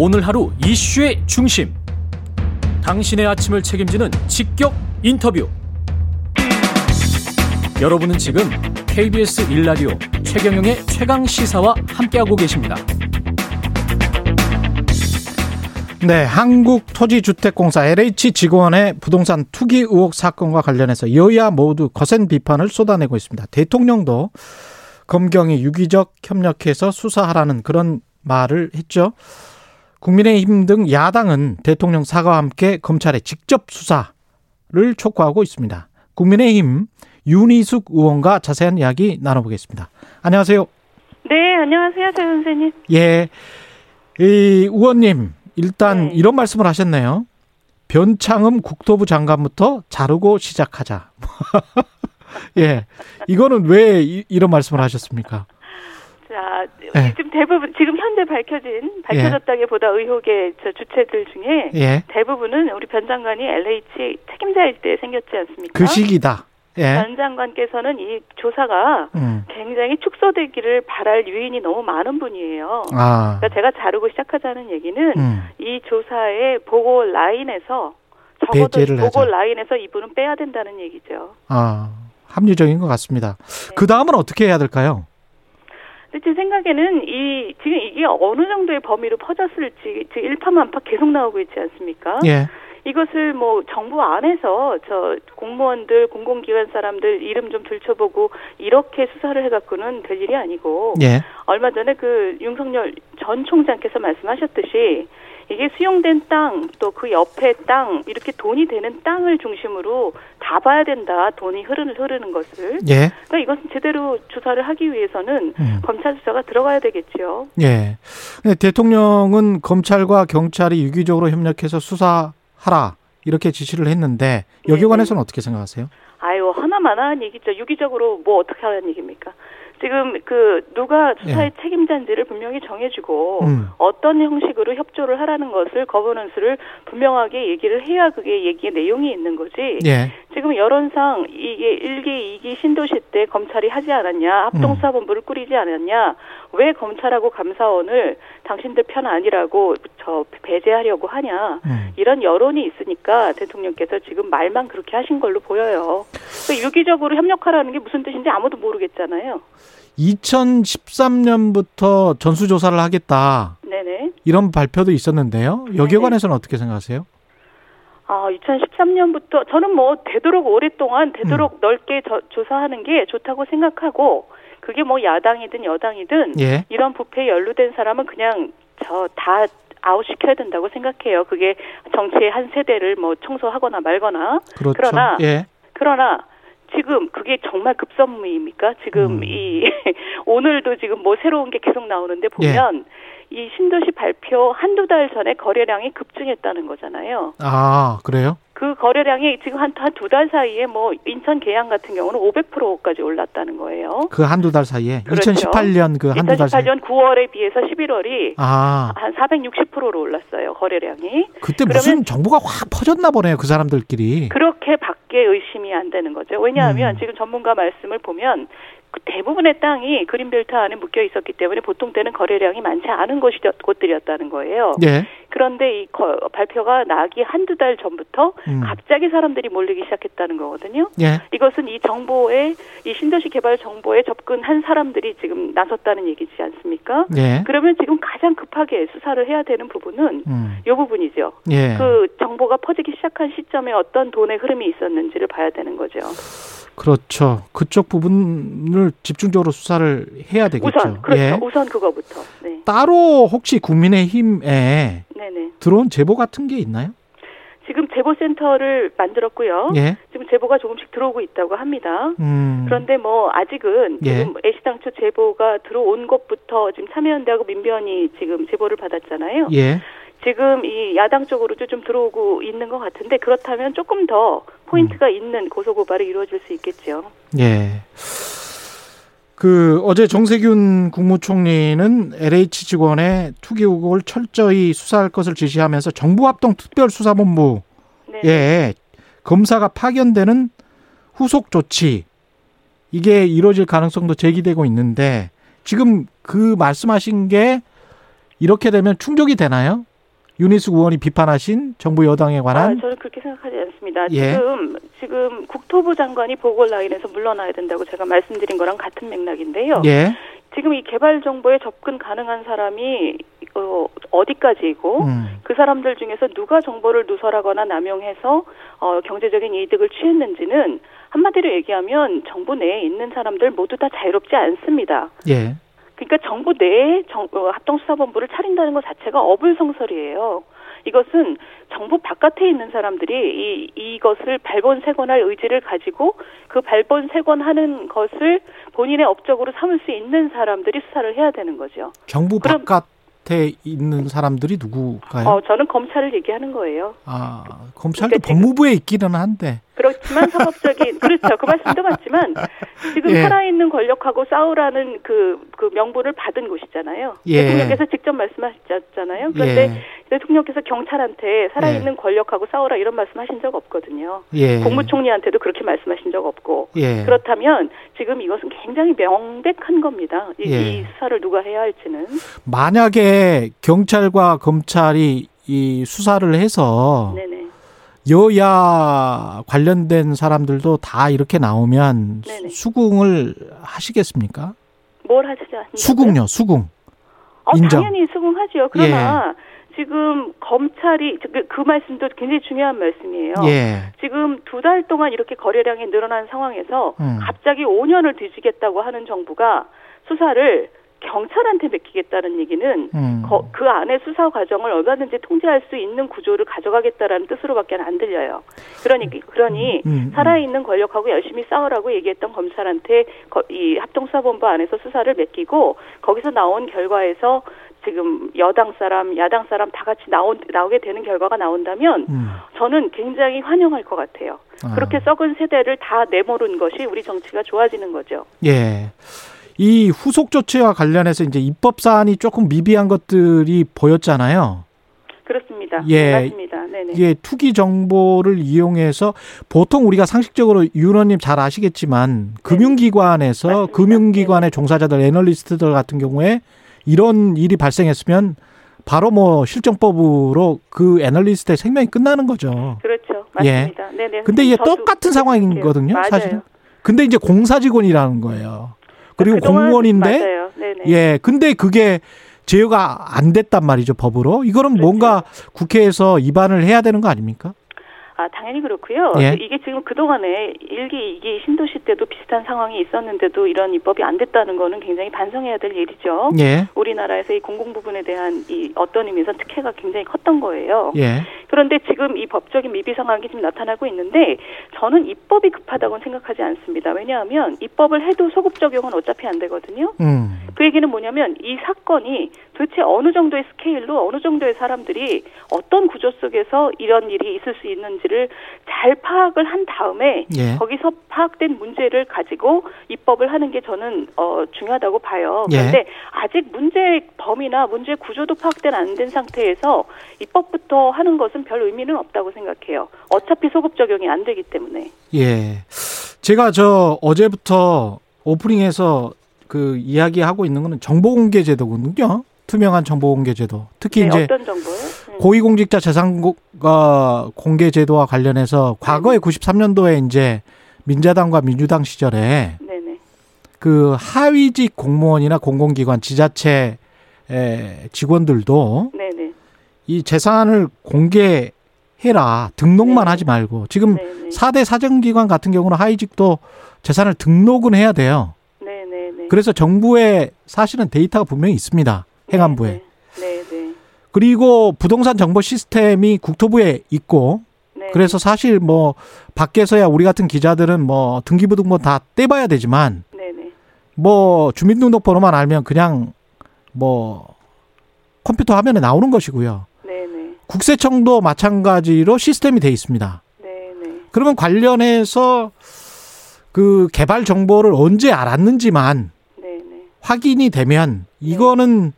오늘 하루 이슈의 중심. 당신의 아침을 책임지는 직격 인터뷰. 여러분은 지금 KBS 일라디오 최경영의 최강 시사와 함께하고 계십니다. 네, 한국토지주택공사 LH 직원의 부동산 투기 의혹 사건과 관련해서 여야 모두 거센 비판을 쏟아내고 있습니다. 대통령도 검경이 유기적 협력해서 수사하라는 그런 말을 했죠. 국민의힘 등 야당은 대통령 사과와 함께 검찰의 직접 수사를 촉구하고 있습니다. 국민의힘 윤희숙 의원과 자세한 이야기 나눠보겠습니다. 안녕하세요. 네, 안녕하세요, 최 선생님. 예. 이 의원님, 일단 네. 이런 말씀을 하셨네요. 변창흠 국토부 장관부터 자르고 시작하자. 예. 이거는 왜 이, 런 말씀을 하셨습니까? 자, 예. 지금 대부분 지금 현재 밝혀진 밝혀졌다기보다 의혹의 주체들 중에 예. 대부분은 우리 변 장관이 LH 책임자일 때 생겼지 않습니까? 그 시기다. 예. 변 장관께서는 이 조사가 음. 굉장히 축소되기를 바랄 유인이 너무 많은 분이에요. 아. 그러니까 제가 자르고 시작하자는 얘기는 음. 이 조사의 보고 라인에서 적어도 보고 하자. 라인에서 이분은 빼야 된다는 얘기죠. 아, 합리적인 것 같습니다. 네. 그 다음은 어떻게 해야 될까요? 근데 제 생각에는 이 지금 이게 어느 정도의 범위로 퍼졌을지 지금 일파만파 계속 나오고 있지 않습니까? 예. 이것을 뭐 정부 안에서 저 공무원들 공공기관 사람들 이름 좀 들춰보고 이렇게 수사를 해갖고는 될 일이 아니고 예. 얼마 전에 그 윤석열 전 총장께서 말씀하셨듯이 이게 수용된 땅, 또 그 옆에 땅, 이렇게 돈이 되는 땅을 중심으로 다 봐야 된다. 돈이 흐르는, 흐르는 것을. 예. 그러니까 이것은 제대로 조사를 하기 위해서는 음. 검찰 수사가 들어가야 되겠죠. 예. 대통령은 검찰과 경찰이 유기적으로 협력해서 수사하라. 이렇게 지시를 했는데 여기 관해서는 어떻게 생각하세요? 아유 하나만한 얘기죠. 유기적으로 뭐 어떻게 하는 얘기입니까? 지금 그 누가 수사의 예. 책임자인지를 분명히 정해주고 음. 어떤 형식으로 협조를 하라는 것을 거버넌스를 분명하게 얘기를 해야 그게 얘기의 내용이 있는 거지. 예. 지금 여론상 이게 1기, 2기 신도시 때 검찰이 하지 않았냐, 합동수사본부를 꾸리지 않았냐, 왜 검찰하고 감사원을 당신들 편 아니라고 저 배제하려고 하냐, 음. 이런 여론이 있으니까 대통령께서 지금 말만 그렇게 하신 걸로 보여요. 그러니까 유기적으로 협력하라는 게 무슨 뜻인지 아무도 모르겠잖아요. 2013년부터 전수조사를 하겠다. 네네. 이런 발표도 있었는데요. 여기에 관해서는 어떻게 생각하세요? 아, 2013년부터 저는 뭐 되도록 오랫동안 되도록 음. 넓게 저, 조사하는 게 좋다고 생각하고 그게 뭐 야당이든 여당이든 예. 이런 부패에 연루된 사람은 그냥 저 다 아웃시켜야 된다고 생각해요. 그게 정치의 한 세대를 뭐 청소하거나 말거나. 그렇죠. 그러나 예. 그러나 지금 그게 정말 급선무입니까? 지금 음. 이 오늘도 지금 뭐 새로운 게 계속 나오는데 보면 예. 이 신도시 발표 한두 달 전에 거래량이 급증했다는 거잖아요. 아, 그래요? 그 거래량이 지금 한한두 달 사이에 뭐 인천 계양 같은 경우는 500%까지 올랐다는 거예요. 그 한두 달 사이에 그렇죠. 2018년 그 한두 달 사이에 2018년 9월에 비해서 11월이 아. 한 460%로 올랐어요. 거래량이. 그때 무슨 정보가 확 퍼졌나 보네요. 그 사람들끼리. 그렇게 의심이 안 되는 거죠. 왜냐하면 음. 지금 전문가 말씀을 보면 그 대부분의 땅이 그린벨트 안에 묶여 있었기 때문에 보통 때는 거래량이 많지 않은 곳이 곳들이었다는 거예요. 예. 그런데 이 거, 발표가 나기 한두 달 전부터 음. 갑자기 사람들이 몰리기 시작했다는 거거든요. 예. 이것은 이 정보에 이 신도시 개발 정보에 접근한 사람들이 지금 나섰다는 얘기지 않습니까? 예. 그러면 지금 가장 급하게 수사를 해야 되는 부분은 음. 이 부분이죠. 예. 그 정보가 퍼지기 시작한 시점에 어떤 돈의 흐름이 있었는지를 봐야 되는 거죠. 그렇죠. 그쪽 부분을 집중적으로 수사를 해야 되겠죠. 우선 그렇죠. 예. 우선 그거부터. 네. 따로 혹시 국민의힘에 네네. 들어온 제보 같은 게 있나요? 지금 제보센터를 만들었고요. 예. 지금 제보가 조금씩 들어오고 있다고 합니다. 음. 그런데 뭐 아직은 예. 지금 애시당초 제보가 들어온 것부터 지금 참여연대하고 민변이 지금 제보를 받았잖아요. 예. 지금 이 야당 쪽으로도 좀 들어오고 있는 것 같은데 그렇다면 조금 더 포인트가 음. 있는 고소 고발이 이루어질 수 있겠죠. 예. 그 어제 정세균 국무총리는 LH 직원의 투기 의혹을 철저히 수사할 것을 지시하면서 정부합동 특별수사본부에 네. 검사가 파견되는 후속 조치 이게 이루어질 가능성도 제기되고 있는데 지금 그 말씀하신 게 이렇게 되면 충족이 되나요? 윤희숙 의원이 비판하신 정부 여당에 관한 아, 저는 그렇게 생각하지 않습니다. 예. 지금 지금 국토부 장관이 보궐 라인에서 물러나야 된다고 제가 말씀드린 거랑 같은 맥락인데요. 예. 지금 이 개발 정보에 접근 가능한 사람이 어, 어디까지이고 음. 그 사람들 중에서 누가 정보를 누설하거나 남용해서 어, 경제적인 이득을 취했는지는 한마디로 얘기하면 정부 내에 있는 사람들 모두 다 자유롭지 않습니다. 예. 그러니까 정부 내에 정, 어, 합동수사본부를 차린다는 것 자체가 어불성설이에요. 이것은 정부 바깥에 있는 사람들이 이, 이것을 발본색원할 의지를 가지고 그 발본색원하는 것을 본인의 업적으로 삼을 수 있는 사람들이 수사를 해야 되는 거죠. 정부 바깥 곁에 있는 사람들이 누구가요? 어, 저는 검찰을 얘기하는 거예요. 아, 검찰도 그러니까 법무부에 있기는 한데. 그렇지만 상업적인 그렇죠. 그 말씀도 맞지만 지금 예. 살아있는 권력하고 싸우라는 그, 그 명분을 받은 곳이잖아요. 예. 대통령께서 직접 말씀하셨잖아요. 그런데 예. 대통령께서 경찰한테 살아있는 예. 권력하고 싸우라 이런 말씀하신 적 없거든요. 예. 국무총리한테도 그렇게 말씀하신 적 없고 예. 그렇다면 지금 이것은 굉장히 명백한 겁니다. 이, 이 수사를 누가 해야 할지는 만약에 경찰과 검찰이 이 수사를 해서 네네. 여야 관련된 사람들도 다 이렇게 나오면 네네. 수긍을 하시겠습니까? 뭘 않습니까? 수긍요, 수긍. 어, 인정. 당연히 수긍하죠. 그러나 예. 지금 검찰이 그, 그, 말씀도 굉장히 중요한 말씀이에요. 예. 지금 두 달 동안 이렇게 거래량이 늘어난 상황에서 음. 갑자기 5년을 뒤지겠다고 하는 정부가 수사를 경찰한테 맡기겠다는 얘기는 음. 거, 그 안에 수사 과정을 얼마든지 통제할 수 있는 구조를 가져가겠다라는 뜻으로밖에 안 들려요. 그러니 그러니 음, 음. 살아있는 권력하고 열심히 싸우라고 얘기했던 검찰한테 거, 이 합동수사본부 안에서 수사를 맡기고 거기서 나온 결과에서 지금 여당 사람, 야당 사람 다 같이 나오, 나오게 되는 결과가 나온다면 음. 저는 굉장히 환영할 것 같아요. 아. 그렇게 썩은 세대를 다 내모른 것이 우리 정치가 좋아지는 거죠. 예. 이 후속 조치와 관련해서 이제 입법 사안이 조금 미비한 것들이 보였잖아요. 그렇습니다. 예, 네, 맞습니다. 네네. 예, 투기 정보를 이용해서 보통 우리가 상식적으로 유원님 잘 아시겠지만 네. 금융기관에서 맞습니다. 금융기관의 네. 종사자들 애널리스트들 같은 경우에 이런 일이 발생했으면 바로 뭐 실정법으로 그 애널리스트의 생명이 끝나는 거죠. 그렇죠. 맞습니다. 예. 네네. 근데 이게 똑같은 상황이거든요, 사실은. 근데 이제 공사 직원이라는 거예요. 그리고 공무원인데 예 근데 그게 제어가 안 됐단 말이죠 법으로 이거는 그렇죠. 뭔가 국회에서 위반을 해야 되는 거 아닙니까? 아, 당연히 그렇고요. 예. 이게 지금 그동안에 일기 이기 신도시 때도 비슷한 상황이 있었는데도 이런 입법이 안 됐다는 거는 굉장히 반성해야 될 일이죠. 예. 우리나라에서 이 공공 부분에 대한 이 어떤 의미에서 특혜가 굉장히 컸던 거예요. 예. 그런데 지금 이 법적인 미비 상황이 지금 나타나고 있는데 저는 입법이 급하다고는 생각하지 않습니다. 왜냐하면 입법을 해도 소급 적용은 어차피 안 되거든요. 음. 그 얘기는 뭐냐면 이 사건이 도대체 어느 정도의 스케일로 어느 정도의 사람들이 어떤 구조 속에서 이런 일이 있을 수 있는지를 잘 파악을 한 다음에 예. 거기서 파악된 문제를 가지고 입법을 하는 게 저는 어, 중요하다고 봐요. 예. 그런데 아직 문제 범위나 문제 구조도 파악된 안 된 상태에서 입법부터 하는 것은 별 의미는 없다고 생각해요. 어차피 소급 적용이 안 되기 때문에. 예. 제가 저 어제부터 오프닝에서 그 이야기하고 있는 거는 정보 공개 제도거든요. 투명한 정보 공개 제도. 특히 네, 이제? 음. 고위공직자 재산 공개 제도와 관련해서 과거에 93년도에 이제 민자당과 민주당 시절에 네네. 그 하위직 공무원이나 공공기관 지자체 직원들도 네네. 이 재산을 공개해라 등록만 네네. 하지 말고 지금. 4대 사정기관 같은 경우는 하위직도 재산을 등록은 해야 돼요. 그래서 정부에 사실은 데이터가 분명히 있습니다. 행안부에. 네, 네. 그리고 부동산 정보 시스템이 국토부에 있고 네. 그래서 사실 뭐 밖에서야 우리 같은 기자들은 뭐 등기부등본 다 떼봐야 되지만 네, 네. 뭐 주민등록번호만 알면 그냥 뭐 컴퓨터 화면에 나오는 것이고요. 네, 네. 국세청도 마찬가지로 시스템이 돼 있습니다. 네, 네. 그러면 관련해서 그 개발 정보를 언제 알았는지만 네, 네. 확인이 되면 이거는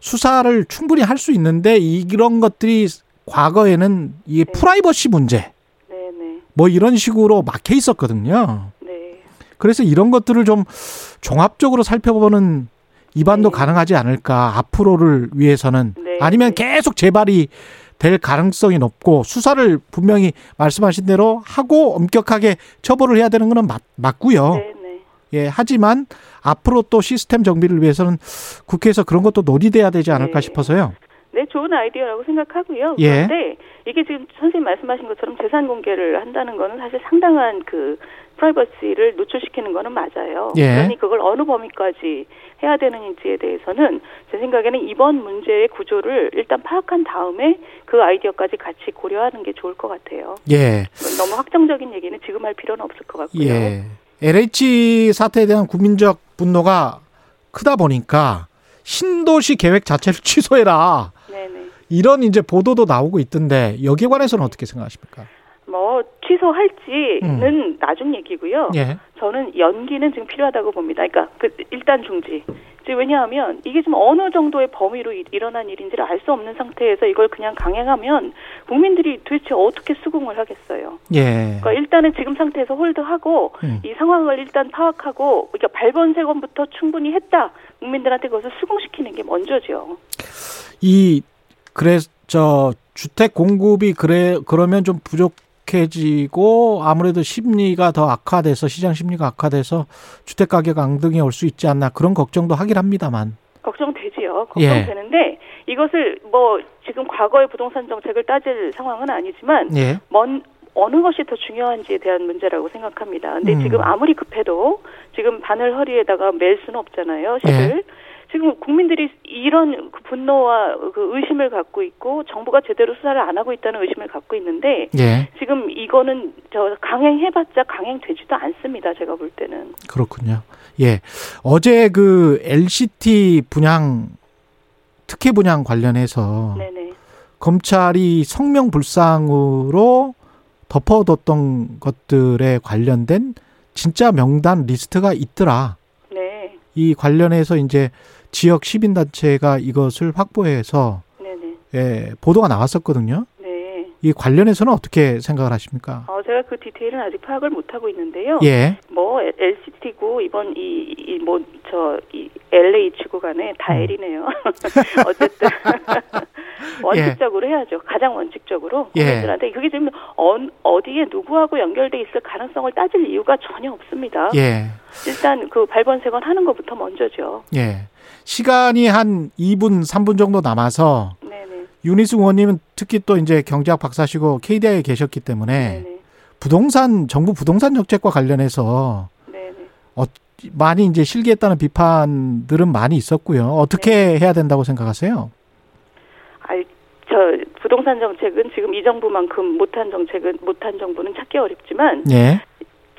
수사를 충분히 할 수 있는데 이런 것들이 과거에는 이게 네. 프라이버시 문제 네, 네. 뭐 이런 식으로 막혀 있었거든요. 네. 그래서 이런 것들을 좀 종합적으로 살펴보는 입안도 가능하지 않을까 앞으로를 위해서는 네. 네. 아니면 계속 재발이 될 가능성이 높고 수사를 분명히 말씀하신 대로 하고 엄격하게 처벌을 해야 되는 거는 맞, 맞고요. 네, 네. 예, 하지만 앞으로 또 시스템 정비를 위해서는 국회에서 그런 것도 논의돼야 되지 않을까 네. 싶어서요. 네, 좋은 아이디어라고 생각하고요. 예. 그런데 이게 지금 선생님 말씀하신 것처럼 재산 공개를 한다는 거는 사실 상당한 그 프라이버시를 노출시키는 거는 맞아요. 예. 그러니 그걸 어느 범위까지 해야 되는지에 대해서는 제 생각에는 이번 문제의 구조를 일단 파악한 다음에 그 아이디어까지 같이 고려하는 게 좋을 것 같아요. 예. 너무 확정적인 얘기는 지금 할 필요는 없을 것 같고요. 예. LH 사태에 대한 국민적 분노가 크다 보니까 신도시 계획 자체를 취소해라. 네네. 이런 이제 보도도 나오고 있던데 여기에 관해서는 어떻게 생각하십니까? 뭐 취소할지는 음. 나중 얘기고요. 예. 저는 연기는 지금 필요하다고 봅니다. 그러니까 그 일단 중지. 왜냐하면 이게 좀 어느 정도의 범위로 일어난 일인지를 알 수 없는 상태에서 이걸 그냥 강행하면 국민들이 도대체 어떻게 수긍을 하겠어요. 예. 그러니까 일단은 지금 상태에서 홀드하고 음. 이 상황을 일단 파악하고 그러니까 발본세건부터 충분히 했다. 국민들한테 그것을 수긍시키는 게 먼저죠. 이 그래서 저 주택 공급이 그래 그러면 좀 부족 약해지고 아무래도 심리가 더 악화돼서 시장 심리가 악화돼서 주택 가격 앙등이 올 수 있지 않나 그런 걱정도 하긴 합니다만 걱정되지요. 걱정되는데 예. 이것을 뭐 지금 과거의 부동산 정책을 따질 상황은 아니지만 예. 먼 어느 것이 더 중요한지에 대한 문제라고 생각합니다. 근데 음. 지금 아무리 급해도 지금 바늘 허리에다가 멜 수는 없잖아요. 실을. 예. 지금 국민들이 이런 그 분노와 그 의심을 갖고 있고 정부가 제대로 수사를 안 하고 있다는 의심을 갖고 있는데 예. 지금 이거는 저 강행해봤자 강행되지도 않습니다. 제가 볼 때는 그렇군요. 예, 어제 그 LCT 분양 특혜 분양 관련해서 네네. 검찰이 성명 불상으로 덮어뒀던 것들에 관련된 진짜 명단 리스트가 있더라. 네. 이 관련해서 이제 지역 시민단체가 이것을 확보해서 네네. 예, 보도가 나왔었거든요. 네. 이 관련해서는 어떻게 생각을 하십니까? 어, 제가 그 디테일은 아직 파악을 못 하고 있는데요. 예. 뭐 LCT고 이번 이 뭐저이 LH고 간에 다 음. L이네요. 어쨌든 원칙적으로 예. 해야죠. 가장 원칙적으로 예. 국민들한테 그게 지금 어, 어디에 누구하고 연결돼 있을 가능성을 따질 이유가 전혀 없습니다. 예. 일단 그 발본색원 하는 것부터 먼저죠. 예. 시간이 한 2분, 3분 정도 남아서. 윤희숙 의원님은 특히 또 이제 경제학 박사시고 KDI에 계셨기 때문에 네네. 부동산 정부 부동산 정책과 관련해서 어, 많이 이제 실기했다는 비판들은 많이 있었고요. 어떻게 네. 해야 된다고 생각하세요? 아, 저 부동산 정책은 지금 이 정부만큼 못한 정책은 못한 정부는 찾기 어렵지만 예.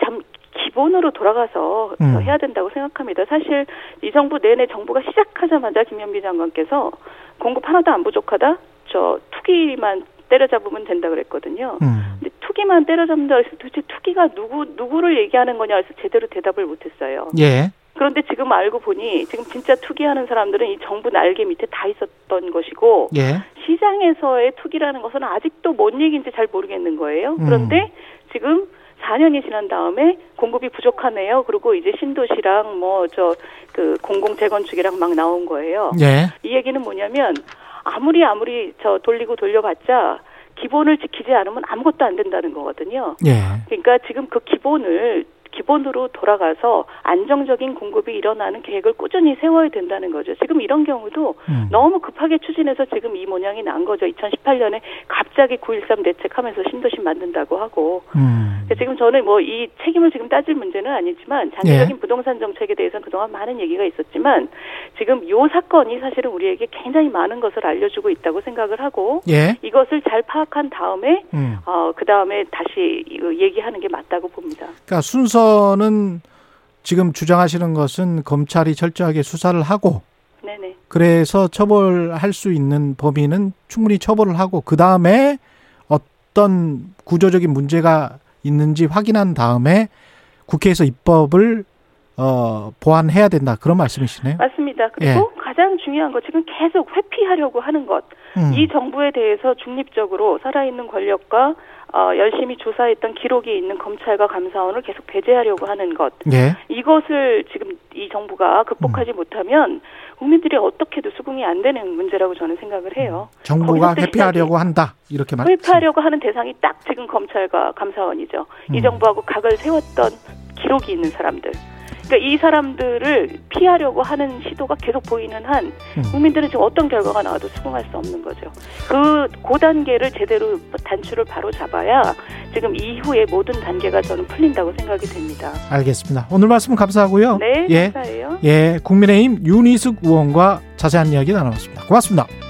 참 기본으로 돌아가서 음. 해야 된다고 생각합니다. 사실 이 정부 내내 정부가 시작하자마자 김현미 장관께서 공급 하나도 안 부족하다. 저 투기만 때려잡으면 된다 그랬거든요. 음. 근데 투기만 때려잡는다 그래서 도대체 투기가 누구 누구를 얘기하는 거냐 해서 제대로 대답을 못 했어요. 예. 그런데 지금 알고 보니 지금 진짜 투기하는 사람들은 이 정부 날개 밑에 다 있었던 것이고 예. 시장에서의 투기라는 것은 아직도 뭔 얘기인지 잘 모르겠는 거예요. 그런데 음. 지금 4년이 지난 다음에 공급이 부족하네요. 그리고 이제 신도시랑 뭐 저 그 공공 재건축이랑 막 나온 거예요. 예. 이 얘기는 뭐냐면 아무리 아무리 저 돌리고 돌려봤자 기본을 지키지 않으면 아무것도 안 된다는 거거든요. 예. 그러니까 지금 그 기본을 기본으로 돌아가서 안정적인 공급이 일어나는 계획을 꾸준히 세워야 된다는 거죠. 지금 이런 경우도 음. 너무 급하게 추진해서 지금 이 모양이 난 거죠. 2018년에 갑자기 9.13 대책하면서 신도시 만든다고 하고. 음. 지금 저는 뭐 이 책임을 지금 따질 문제는 아니지만 장기적인 예. 부동산 정책에 대해서는 그동안 많은 얘기가 있었지만 지금 요 사건이 사실은 우리에게 굉장히 많은 것을 알려주고 있다고 생각을 하고 예. 이것을 잘 파악한 다음에 음. 어, 그 다음에 다시 얘기하는 게 맞다고 봅니다. 그러니까 순서 대해서는 지금 주장하시는 것은 검찰이 철저하게 수사를 하고 네네. 그래서 처벌할 수 있는 범위는 충분히 처벌을 하고 그 다음에 어떤 구조적인 문제가 있는지 확인한 다음에 국회에서 입법을 어, 보완해야 된다 그런 말씀이시네요. 맞습니다. 그리고 예. 가장 중요한 것 지금 계속 회피하려고 하는 것. 음. 이 정부에 대해서 중립적으로 살아있는 권력과 어, 열심히 조사했던 기록이 있는 검찰과 감사원을 계속 배제하려고 하는 것. 예. 이것을 지금 이 정부가 극복하지 음. 못하면 국민들이 어떻게도 수긍이 안 되는 문제라고 저는 생각을 해요. 정부가 회피하려고 한다 이렇게 말. 회피하려고 하는 대상이 딱 지금 검찰과 감사원이죠. 음. 이 정부하고 각을 세웠던 기록이 있는 사람들. 그러니까 이 사람들을 피하려고 하는 시도가 계속 보이는 한 음. 국민들은 지금 어떤 결과가 나와도 수긍할 수 없는 거죠. 그 고단계를 제대로 단추를 바로 잡아야 지금 이후에 모든 단계가 저는 풀린다고 생각이 됩니다. 알겠습니다. 오늘 말씀 감사하고요. 네, 예. 감사해요. 예, 국민의힘 윤희숙 의원과 자세한 이야기 나눠봤습니다. 고맙습니다.